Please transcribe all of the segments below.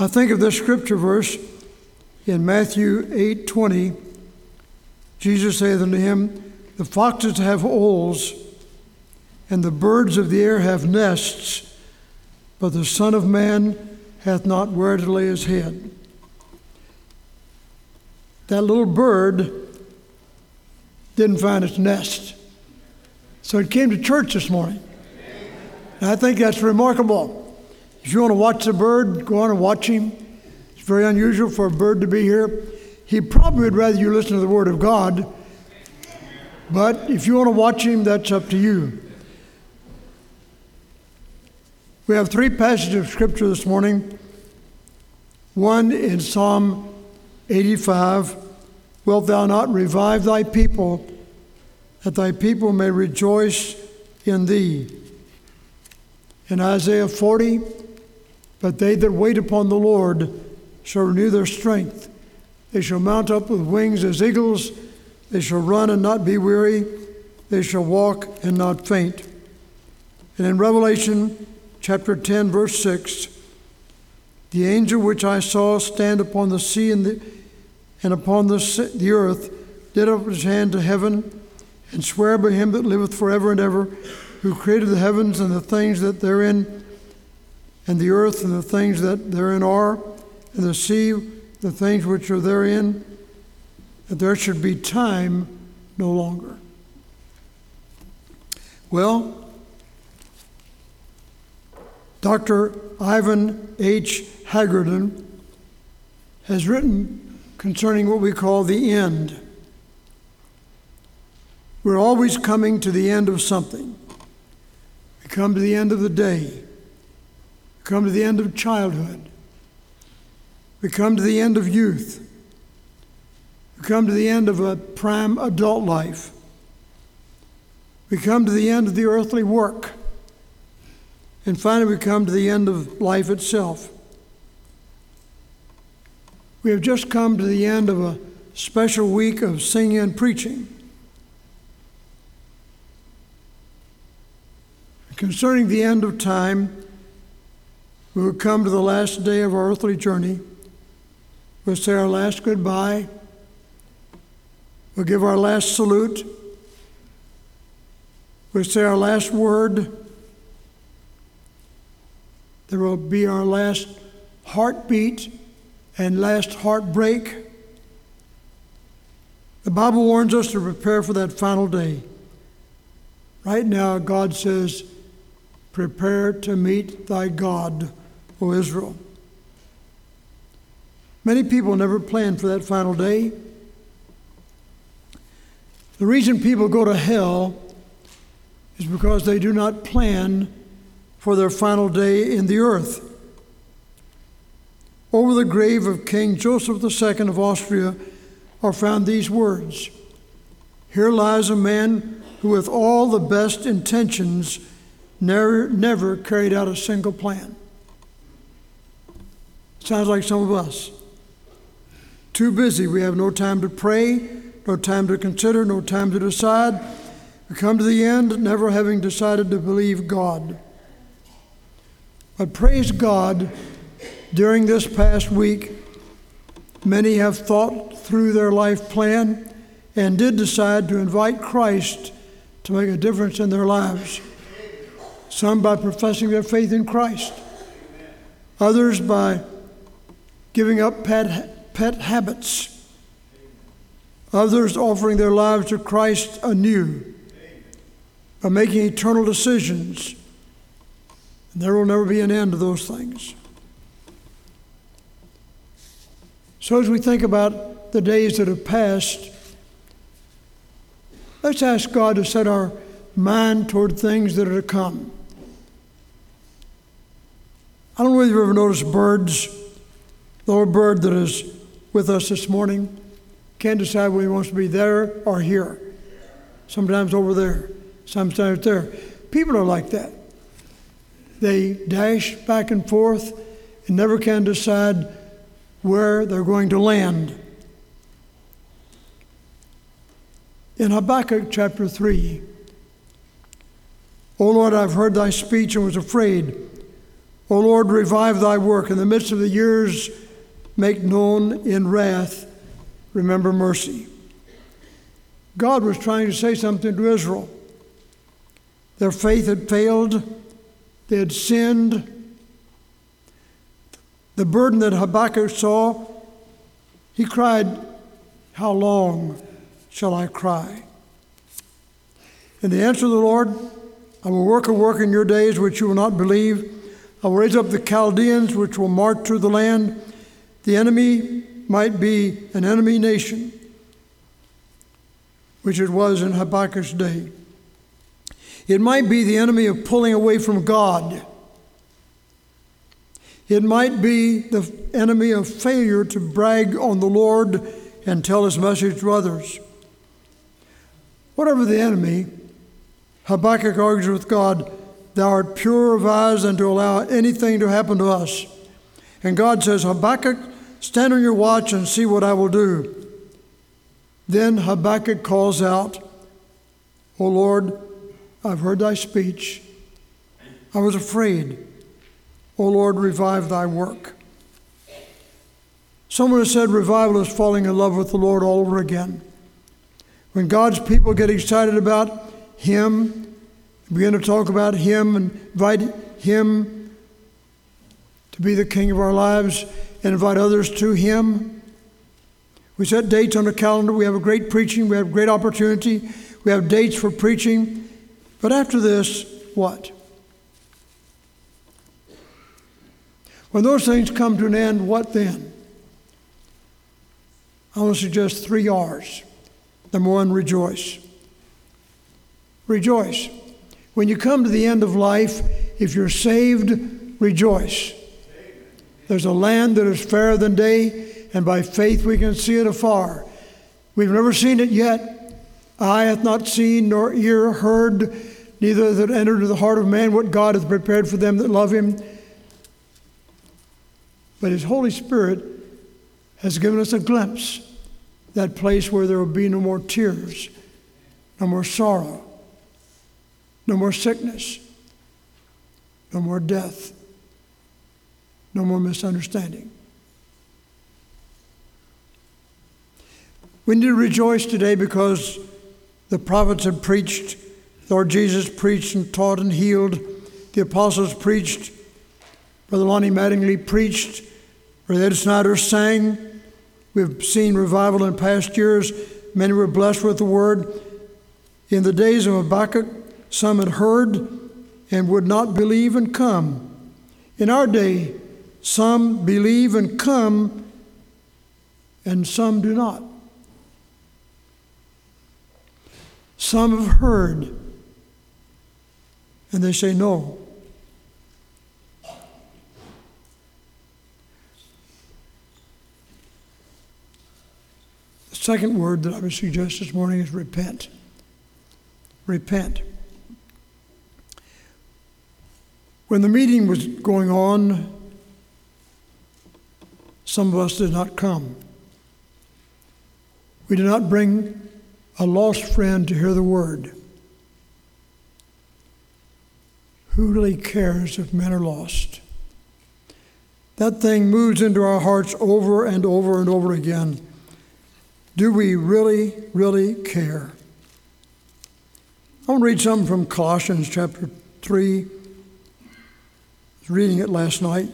I think of this scripture verse in Matthew 8:20. Jesus saith unto him, The foxes have holes, and the birds of the air have nests, but the Son of Man hath not where to lay his head. That little bird didn't find its nest. So it came to church this morning. And I think that's remarkable. If you want to watch the bird, go on and watch him. It's very unusual for a bird to be here. He probably would rather you listen to the Word of God. But if you want to watch him, that's up to you. We have three passages of Scripture this morning. One in Psalm 85 Wilt thou not revive thy people, that thy people may rejoice in thee? In Isaiah 40, but they that wait upon the Lord shall renew their strength. They shall mount up with wings as eagles. They shall run and not be weary. They shall walk and not faint. And in Revelation chapter 10, verse 6, the angel which I saw stand upon the sea and, the, and upon the, the earth did up his hand to heaven and swear by him that liveth forever and ever, who created the heavens and the things that therein and the earth and the things that therein are, and the sea, the things which are therein, that there should be time no longer. Well, Dr. Ivan H. Hagedorn has written concerning what we call the end. We're always coming to the end of something. We come to the end of the day. Come to the end of childhood. We come to the end of youth. We come to the end of a prime adult life. We come to the end of the earthly work. And finally, we come to the end of life itself. We have just come to the end of a special week of singing and preaching. Concerning the end of time, we will come to the last day of our earthly journey. We'll say our last goodbye. We'll give our last salute. We'll say our last word. There will be our last heartbeat and last heartbreak. The Bible warns us to prepare for that final day. Right now, God says, Prepare to meet thy God. O Israel. Many people never plan for that final day. The reason people go to hell is because they do not plan for their final day in the earth. Over the grave of King Joseph II of Austria are found these words Here lies a man who, with all the best intentions, never, never carried out a single plan. Sounds like some of us. Too busy. We have no time to pray, no time to consider, no time to decide. We come to the end never having decided to believe God. But praise God, during this past week, many have thought through their life plan and did decide to invite Christ to make a difference in their lives. Some by professing their faith in Christ, others by giving up pet, pet habits, others offering their lives to Christ anew by making eternal decisions. And there will never be an end to those things. So, as we think about the days that have passed, let's ask God to set our mind toward things that are to come. I don't know whether you've ever noticed birds little bird that is with us this morning can't decide whether he wants to be there or here. Sometimes over there, sometimes there. People are like that. They dash back and forth and never can decide where they're going to land. In Habakkuk chapter 3, O Lord, I've heard thy speech and was afraid. O Lord, revive thy work. In the midst of the years, make known in wrath, remember mercy. God was trying to say something to Israel. Their faith had failed, they had sinned. The burden that Habakkuk saw, he cried, How long shall I cry? And the answer of the Lord, I will work a work in your days which you will not believe. I will raise up the Chaldeans which will march through the land. The enemy might be an enemy nation, which it was in Habakkuk's day. It might be the enemy of pulling away from God. It might be the enemy of failure to brag on the Lord and tell his message to others. Whatever the enemy, Habakkuk argues with God, Thou art pure of eyes than to allow anything to happen to us. And God says, Habakkuk, stand on your watch and see what I will do. Then Habakkuk calls out, O Lord, I've heard thy speech. I was afraid. O Lord, revive thy work. Someone has said revival is falling in love with the Lord all over again. When God's people get excited about Him, begin to talk about Him and invite Him to be the King of our lives and invite others to Him. We set dates on the calendar. We have a great preaching. We have great opportunity. We have dates for preaching. But after this, what? When those things come to an end, what then? I want to suggest three R's. Number one, rejoice. Rejoice. When you come to the end of life, if you're saved, rejoice. There's a land that is fairer than day, and by faith we can see it afar. We've never seen it yet. Eye hath not seen, nor ear heard, neither that entered into the heart of man what God hath prepared for them that love him. But his Holy Spirit has given us a glimpse that place where there will be no more tears, no more sorrow, no more sickness. No more death. No more misunderstanding. We need to rejoice today because the prophets have preached, Lord Jesus preached and taught and healed, the apostles preached, Brother Lonnie Mattingly preached, Brother Ed Snyder sang. We've seen revival in past years. Many were blessed with the word. In the days of Habakkuk, some had heard and would not believe and come. In our day, some believe and come, and some do not. Some have heard, and they say no. The second word that I would suggest this morning is repent. Repent. When the meeting was going on, some of us did not come. We did not bring a lost friend to hear the word. Who really cares if men are lost? That thing moves into our hearts over and over and over again. Do we really, really care? I want to read something from Colossians chapter 3, I was reading it last night.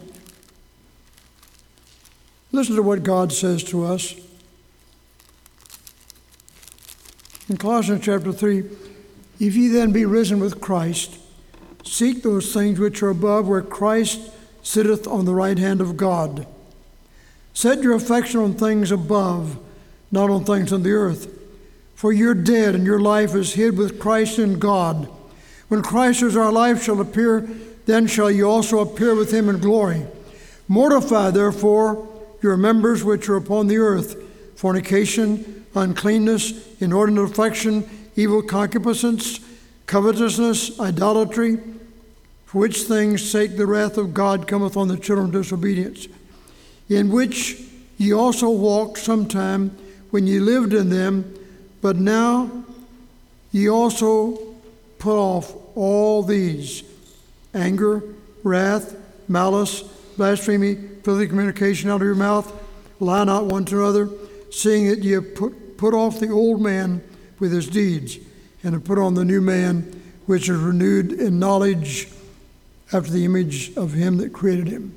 Listen to what God says to us. In Colossians chapter 3, if ye then be risen with Christ, seek those things which are above, where Christ sitteth on the right hand of God. Set your affection on things above, not on things on the earth. For you're dead, and your life is hid with Christ in God. When Christ, as our life, shall appear, then shall you also appear with him in glory. Mortify, therefore, your members which are upon the earth. Fornication, uncleanness, inordinate affection, evil concupiscence, covetousness, idolatry, for which things sake the wrath of God cometh on the children of disobedience, in which ye also walked sometime when ye lived in them, but now ye also put off all these anger, wrath, malice, blasphemy, filthy communication out of your mouth. Lie not one to another, seeing that ye have put, put off the old man with his deeds, and have put on the new man, which is renewed in knowledge after the image of him that created him.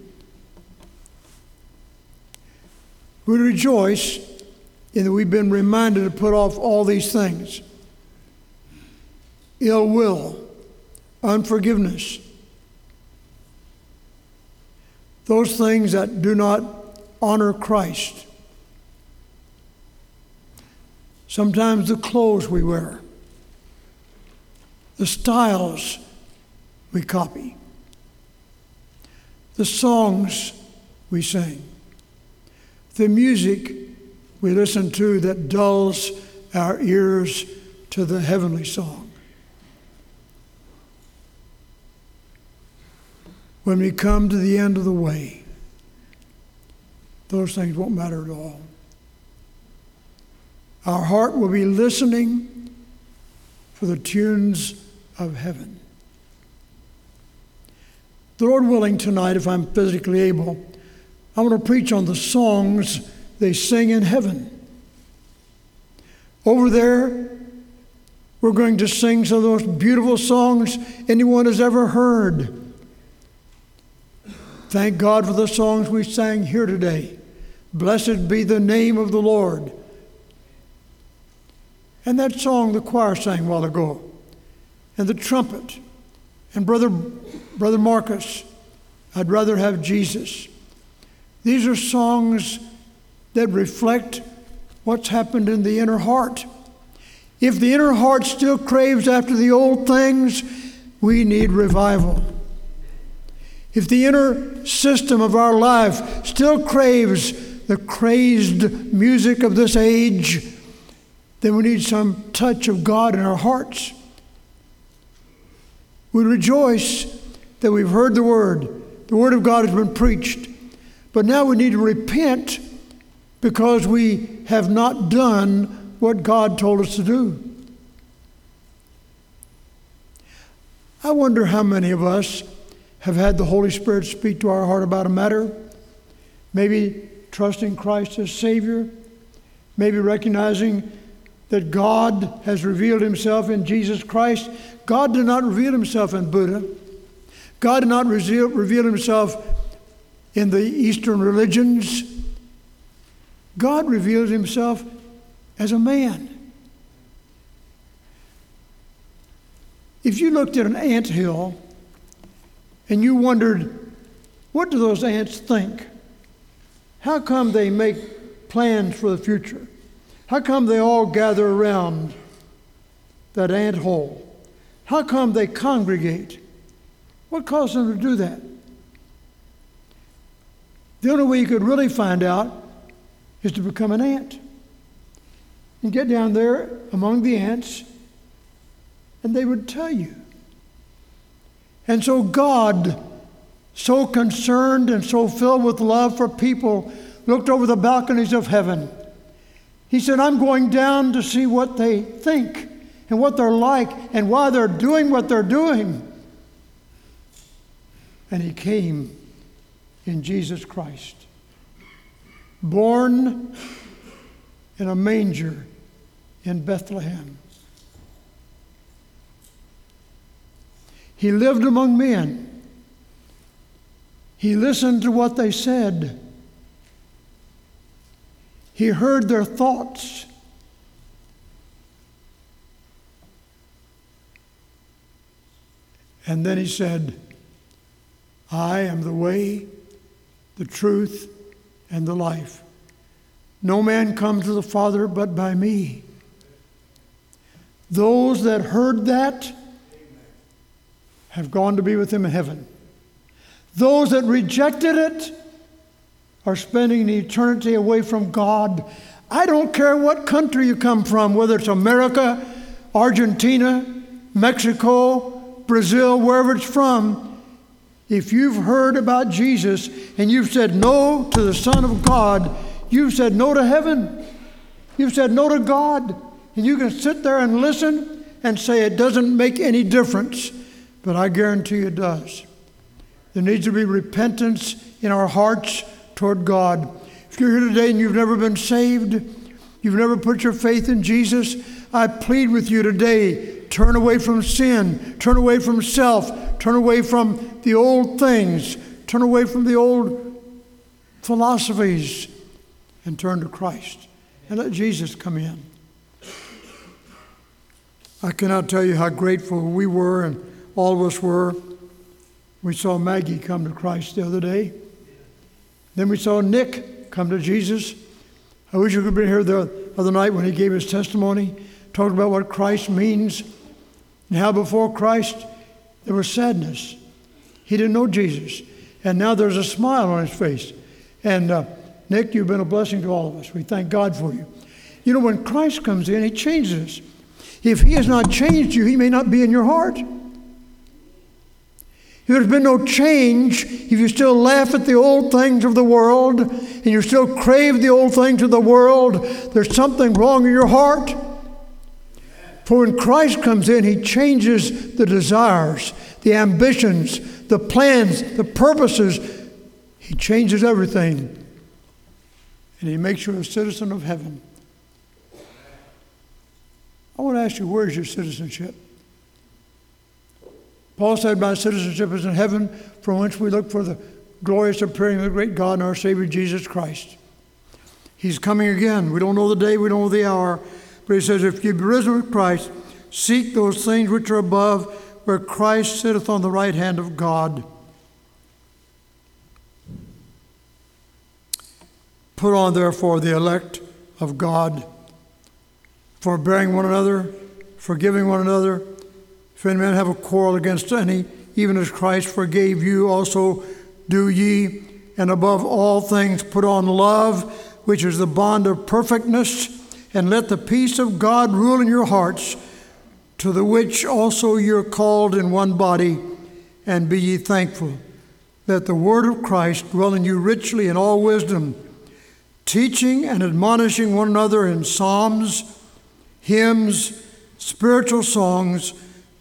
We rejoice in that we've been reminded to put off all these things ill will, unforgiveness, those things that do not honor Christ. Sometimes the clothes we wear, the styles we copy, the songs we sing, the music we listen to that dulls our ears to the heavenly song. When we come to the end of the way, those things won't matter at all. Our heart will be listening for the tunes of heaven. The Lord willing, tonight, if I'm physically able, I want to preach on the songs they sing in heaven. Over there, we're going to sing some of the most beautiful songs anyone has ever heard. Thank God for the songs we sang here today. Blessed be the name of the Lord. And that song the choir sang a while ago, and the trumpet, and Brother, Brother Marcus, I'd rather have Jesus. These are songs that reflect what's happened in the inner heart. If the inner heart still craves after the old things, we need revival. If the inner system of our life still craves the crazed music of this age, then we need some touch of God in our hearts. We rejoice that we've heard the word. The word of God has been preached. But now we need to repent because we have not done what God told us to do. I wonder how many of us have had the Holy Spirit speak to our heart about a matter, maybe trusting Christ as Savior, maybe recognizing that God has revealed Himself in Jesus Christ. God did not reveal Himself in Buddha. God did not reveal, reveal Himself in the Eastern religions. God revealed Himself as a man. If you looked at an ant hill and you wondered, what do those ants think? How come they make plans for the future? How come they all gather around that ant hole? How come they congregate? What caused them to do that? The only way you could really find out is to become an ant. And get down there among the ants, and they would tell you. And so God, so concerned and so filled with love for people, looked over the balconies of heaven. He said, I'm going down to see what they think and what they're like and why they're doing what they're doing. And he came in Jesus Christ, born in a manger in Bethlehem. He lived among men. He listened to what they said. He heard their thoughts. And then he said, I am the way, the truth, and the life. No man comes to the Father but by me. Those that heard that have gone to be with him in heaven. Those that rejected it are spending eternity away from God. I don't care what country you come from, whether it's America, Argentina, Mexico, Brazil, wherever it's from. If you've heard about Jesus and you've said no to the Son of God, you've said no to heaven. You've said no to God. And you can sit there and listen and say it doesn't make any difference, but I guarantee it does. There needs to be repentance in our hearts toward God. If you're here today and you've never been saved, you've never put your faith in Jesus, I plead with you today turn away from sin, turn away from self, turn away from the old things, turn away from the old philosophies, and turn to Christ and let Jesus come in. I cannot tell you how grateful we were and all of us were. We saw Maggie come to Christ the other day. Then we saw Nick come to Jesus. I wish you could be here the other night when he gave his testimony, talking about what Christ means and how before Christ there was sadness. He didn't know Jesus. And now there's a smile on his face. And uh, Nick, you've been a blessing to all of us. We thank God for you. You know, when Christ comes in, he changes us. If he has not changed you, he may not be in your heart. If there's been no change if you still laugh at the old things of the world and you still crave the old things of the world. There's something wrong in your heart. For when Christ comes in, he changes the desires, the ambitions, the plans, the purposes. He changes everything. And he makes you a citizen of heaven. I want to ask you, where's your citizenship? Paul said, My citizenship is in heaven, from whence we look for the glorious appearing of the great God and our Savior Jesus Christ. He's coming again. We don't know the day, we don't know the hour. But he says, If you be risen with Christ, seek those things which are above, where Christ sitteth on the right hand of God. Put on, therefore, the elect of God, forbearing one another, forgiving one another if any man have a quarrel against any, even as Christ forgave you, also do ye. And above all things, put on love, which is the bond of perfectness, and let the peace of God rule in your hearts, to the which also you're called in one body, and be ye thankful. That the word of Christ dwell in you richly in all wisdom, teaching and admonishing one another in psalms, hymns, spiritual songs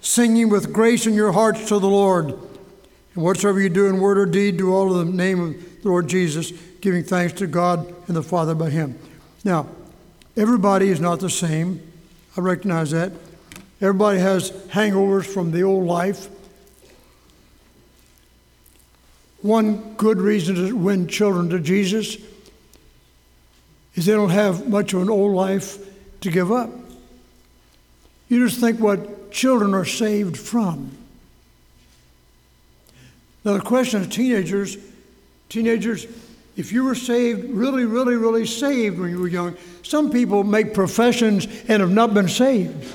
singing with grace in your hearts to the Lord. And whatsoever you do in word or deed, do all in the name of the Lord Jesus, giving thanks to God and the Father by Him. Now, everybody is not the same. I recognize that. Everybody has hangovers from the old life. One good reason to win children to Jesus is they don't have much of an old life to give up. You just think what children are saved from. Now, the question of teenagers, teenagers, if you were saved, really, really, really saved when you were young, some people make professions and have not been saved.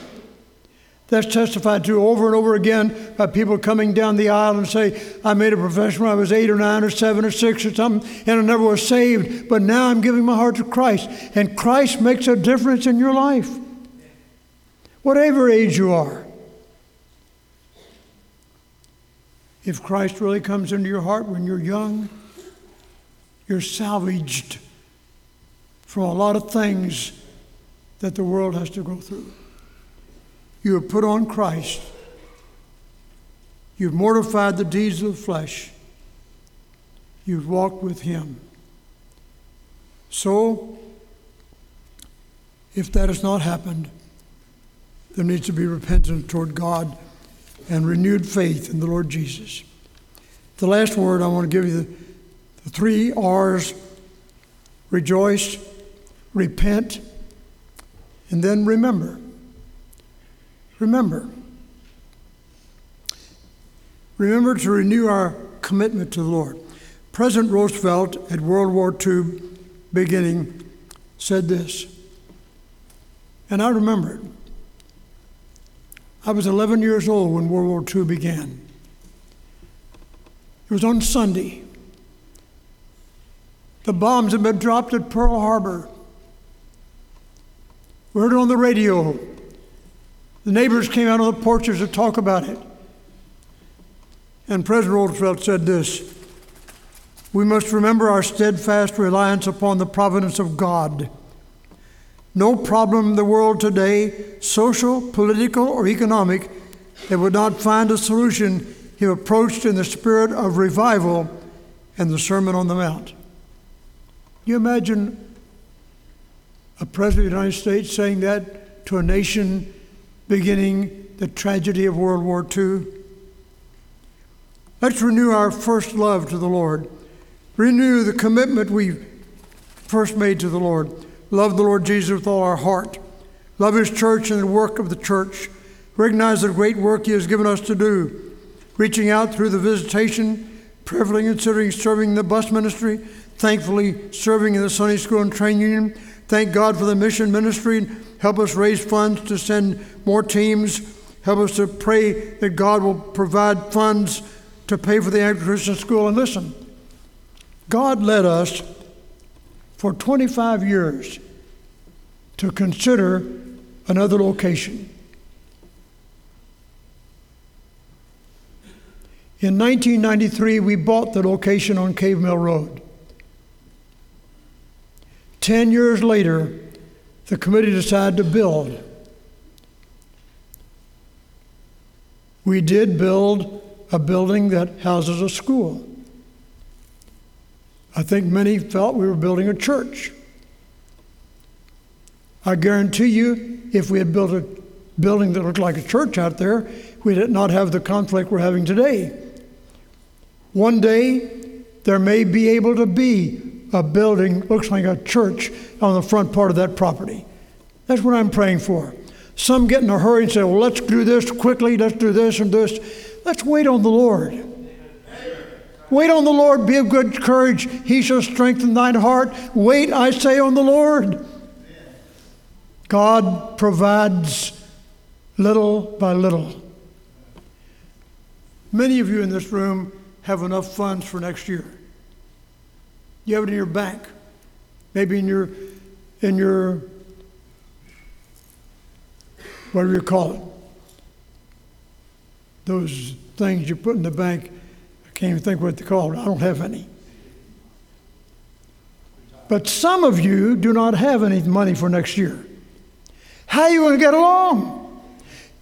That's testified to over and over again by people coming down the aisle and say, I made a profession when I was eight or nine or seven or six or something, and I never was saved, but now I'm giving my heart to Christ. And Christ makes a difference in your life, whatever age you are. If Christ really comes into your heart when you're young, you're salvaged from a lot of things that the world has to go through. You have put on Christ. You've mortified the deeds of the flesh. You've walked with Him. So, if that has not happened, there needs to be repentance toward God and renewed faith in the Lord Jesus. The last word I want to give you the, the three R's rejoice, repent, and then remember. Remember. Remember to renew our commitment to the Lord. President Roosevelt at World War II beginning said this, and I remember it. I was 11 years old when World War II began. It was on Sunday. The bombs had been dropped at Pearl Harbor. We heard it on the radio. The neighbors came out on the porches to talk about it. And President Roosevelt said this We must remember our steadfast reliance upon the providence of God no problem in the world today, social, political, or economic, that would not find a solution if approached in the spirit of revival and the Sermon on the Mount. Can You imagine a president of the United States saying that to a nation beginning the tragedy of World War II? Let's renew our first love to the Lord. Renew the commitment we first made to the Lord. Love the Lord Jesus with all our heart. Love His church and the work of the church. Recognize the great work He has given us to do. Reaching out through the visitation, privileging considering serving, the bus ministry, thankfully serving in the Sunday school and training union. Thank God for the mission ministry. Help us raise funds to send more teams. Help us to pray that God will provide funds to pay for the Anchored Christian school. And listen, God led us for 25 years to consider another location. In 1993, we bought the location on Cave Mill Road. Ten years later, the committee decided to build. We did build a building that houses a school. I think many felt we were building a church. I guarantee you, if we had built a building that looked like a church out there, we did not have the conflict we're having today. One day, there may be able to be a building looks like a church on the front part of that property. That's what I'm praying for. Some get in a hurry and say, well, let's do this quickly, let's do this and this. Let's wait on the Lord. Wait on the Lord, be of good courage. He shall strengthen thine heart. Wait, I say, on the Lord. God provides little by little. Many of you in this room have enough funds for next year. You have it in your bank, maybe in your in your whatever you call it. Those things you put in the bank, can't even think what they're called. I don't have any. But some of you do not have any money for next year. How are you going to get along?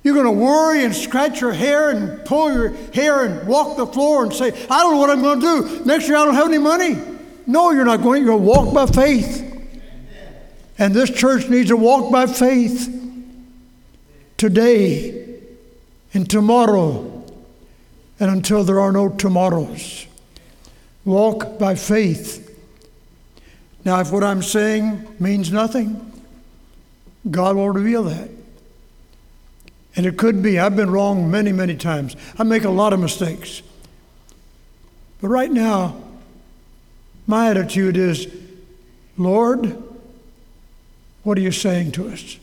You're going to worry and scratch your hair and pull your hair and walk the floor and say, I don't know what I'm going to do. Next year I don't have any money. No, you're not going. You're going to walk by faith. And this church needs to walk by faith today and tomorrow and until there are no tomorrows. Walk by faith. Now, if what I'm saying means nothing, God will reveal that. And it could be, I've been wrong many, many times. I make a lot of mistakes. But right now, my attitude is Lord, what are you saying to us?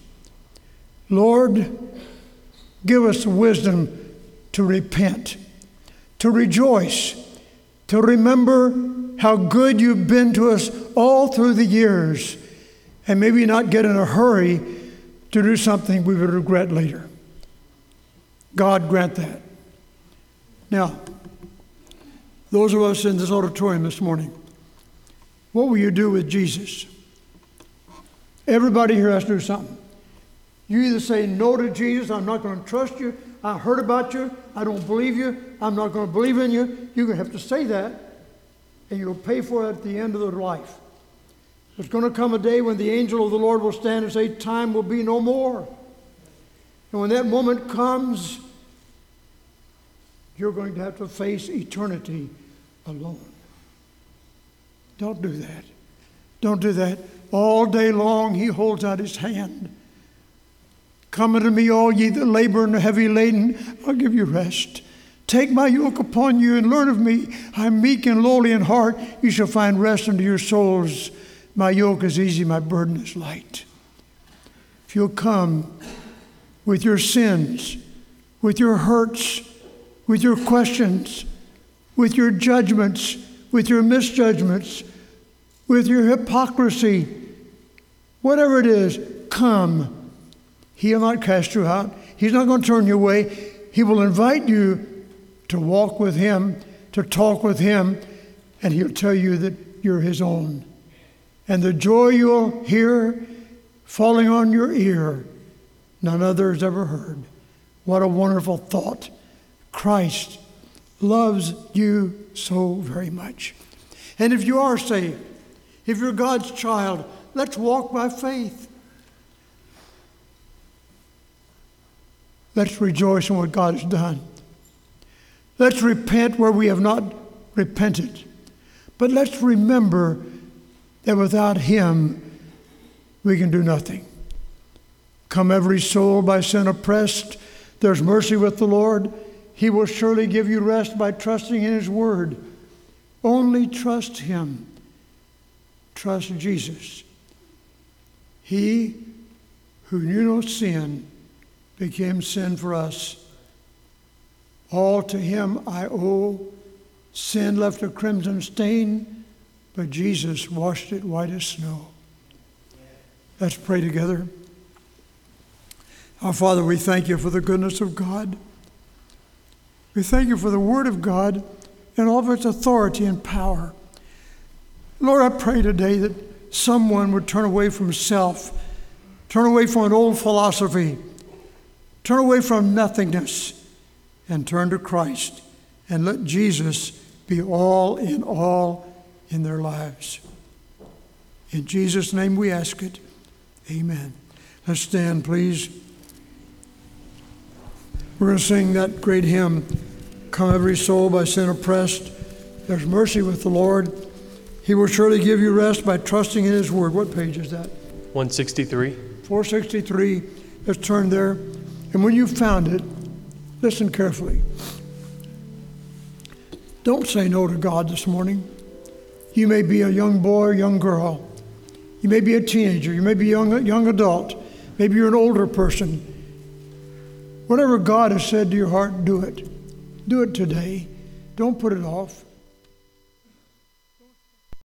Lord, give us the wisdom to repent, to rejoice, to remember how good you've been to us all through the years, and maybe not get in a hurry to do something we would regret later. God grant that. Now, those of us in this auditorium this morning, what will you do with Jesus? Everybody here has to do something. You either say no to Jesus, I'm not going to trust you, I heard about you, I don't believe you, I'm not going to believe in you. You're going to have to say that, and you'll pay for it at the end of their life. There's going to come a day when the angel of the Lord will stand and say, Time will be no more. And when that moment comes, you're going to have to face eternity alone. Don't do that. Don't do that. All day long, he holds out his hand. Come unto me, all ye that labor and are heavy laden, I'll give you rest. Take my yoke upon you and learn of me. I'm meek and lowly in heart. You shall find rest unto your souls. My yoke is easy, my burden is light. If you'll come with your sins, with your hurts, with your questions, with your judgments, with your misjudgments, with your hypocrisy, whatever it is, come. He'll not cast you out. He's not going to turn you away. He will invite you to walk with Him, to talk with Him, and He'll tell you that you're His own. And the joy you'll hear falling on your ear, none other has ever heard. What a wonderful thought. Christ loves you so very much. And if you are saved, if you're God's child, let's walk by faith. Let's rejoice in what God has done. Let's repent where we have not repented. But let's remember that without Him, we can do nothing. Come, every soul by sin oppressed, there's mercy with the Lord. He will surely give you rest by trusting in His word. Only trust Him. Trust Jesus. He who knew no sin became sin for us. All to Him I owe. Sin left a crimson stain, but Jesus washed it white as snow. Let's pray together. Our Father, we thank you for the goodness of God. We thank you for the Word of God and all of its authority and power. Lord, I pray today that someone would turn away from self, turn away from an old philosophy, turn away from nothingness, and turn to Christ and let Jesus be all in all in their lives. In Jesus' name we ask it. Amen. Let's stand, please. We're going to sing that great hymn, Come Every Soul by Sin Oppressed. There's mercy with the Lord. He will surely give you rest by trusting in His Word. What page is that? 163. 463. Let's turn there. And when you've found it, listen carefully. Don't say no to God this morning. You may be a young boy young girl. You may be a teenager. You may be a young, young adult. Maybe you're an older person. Whatever God has said to your heart, do it. Do it today. Don't put it off.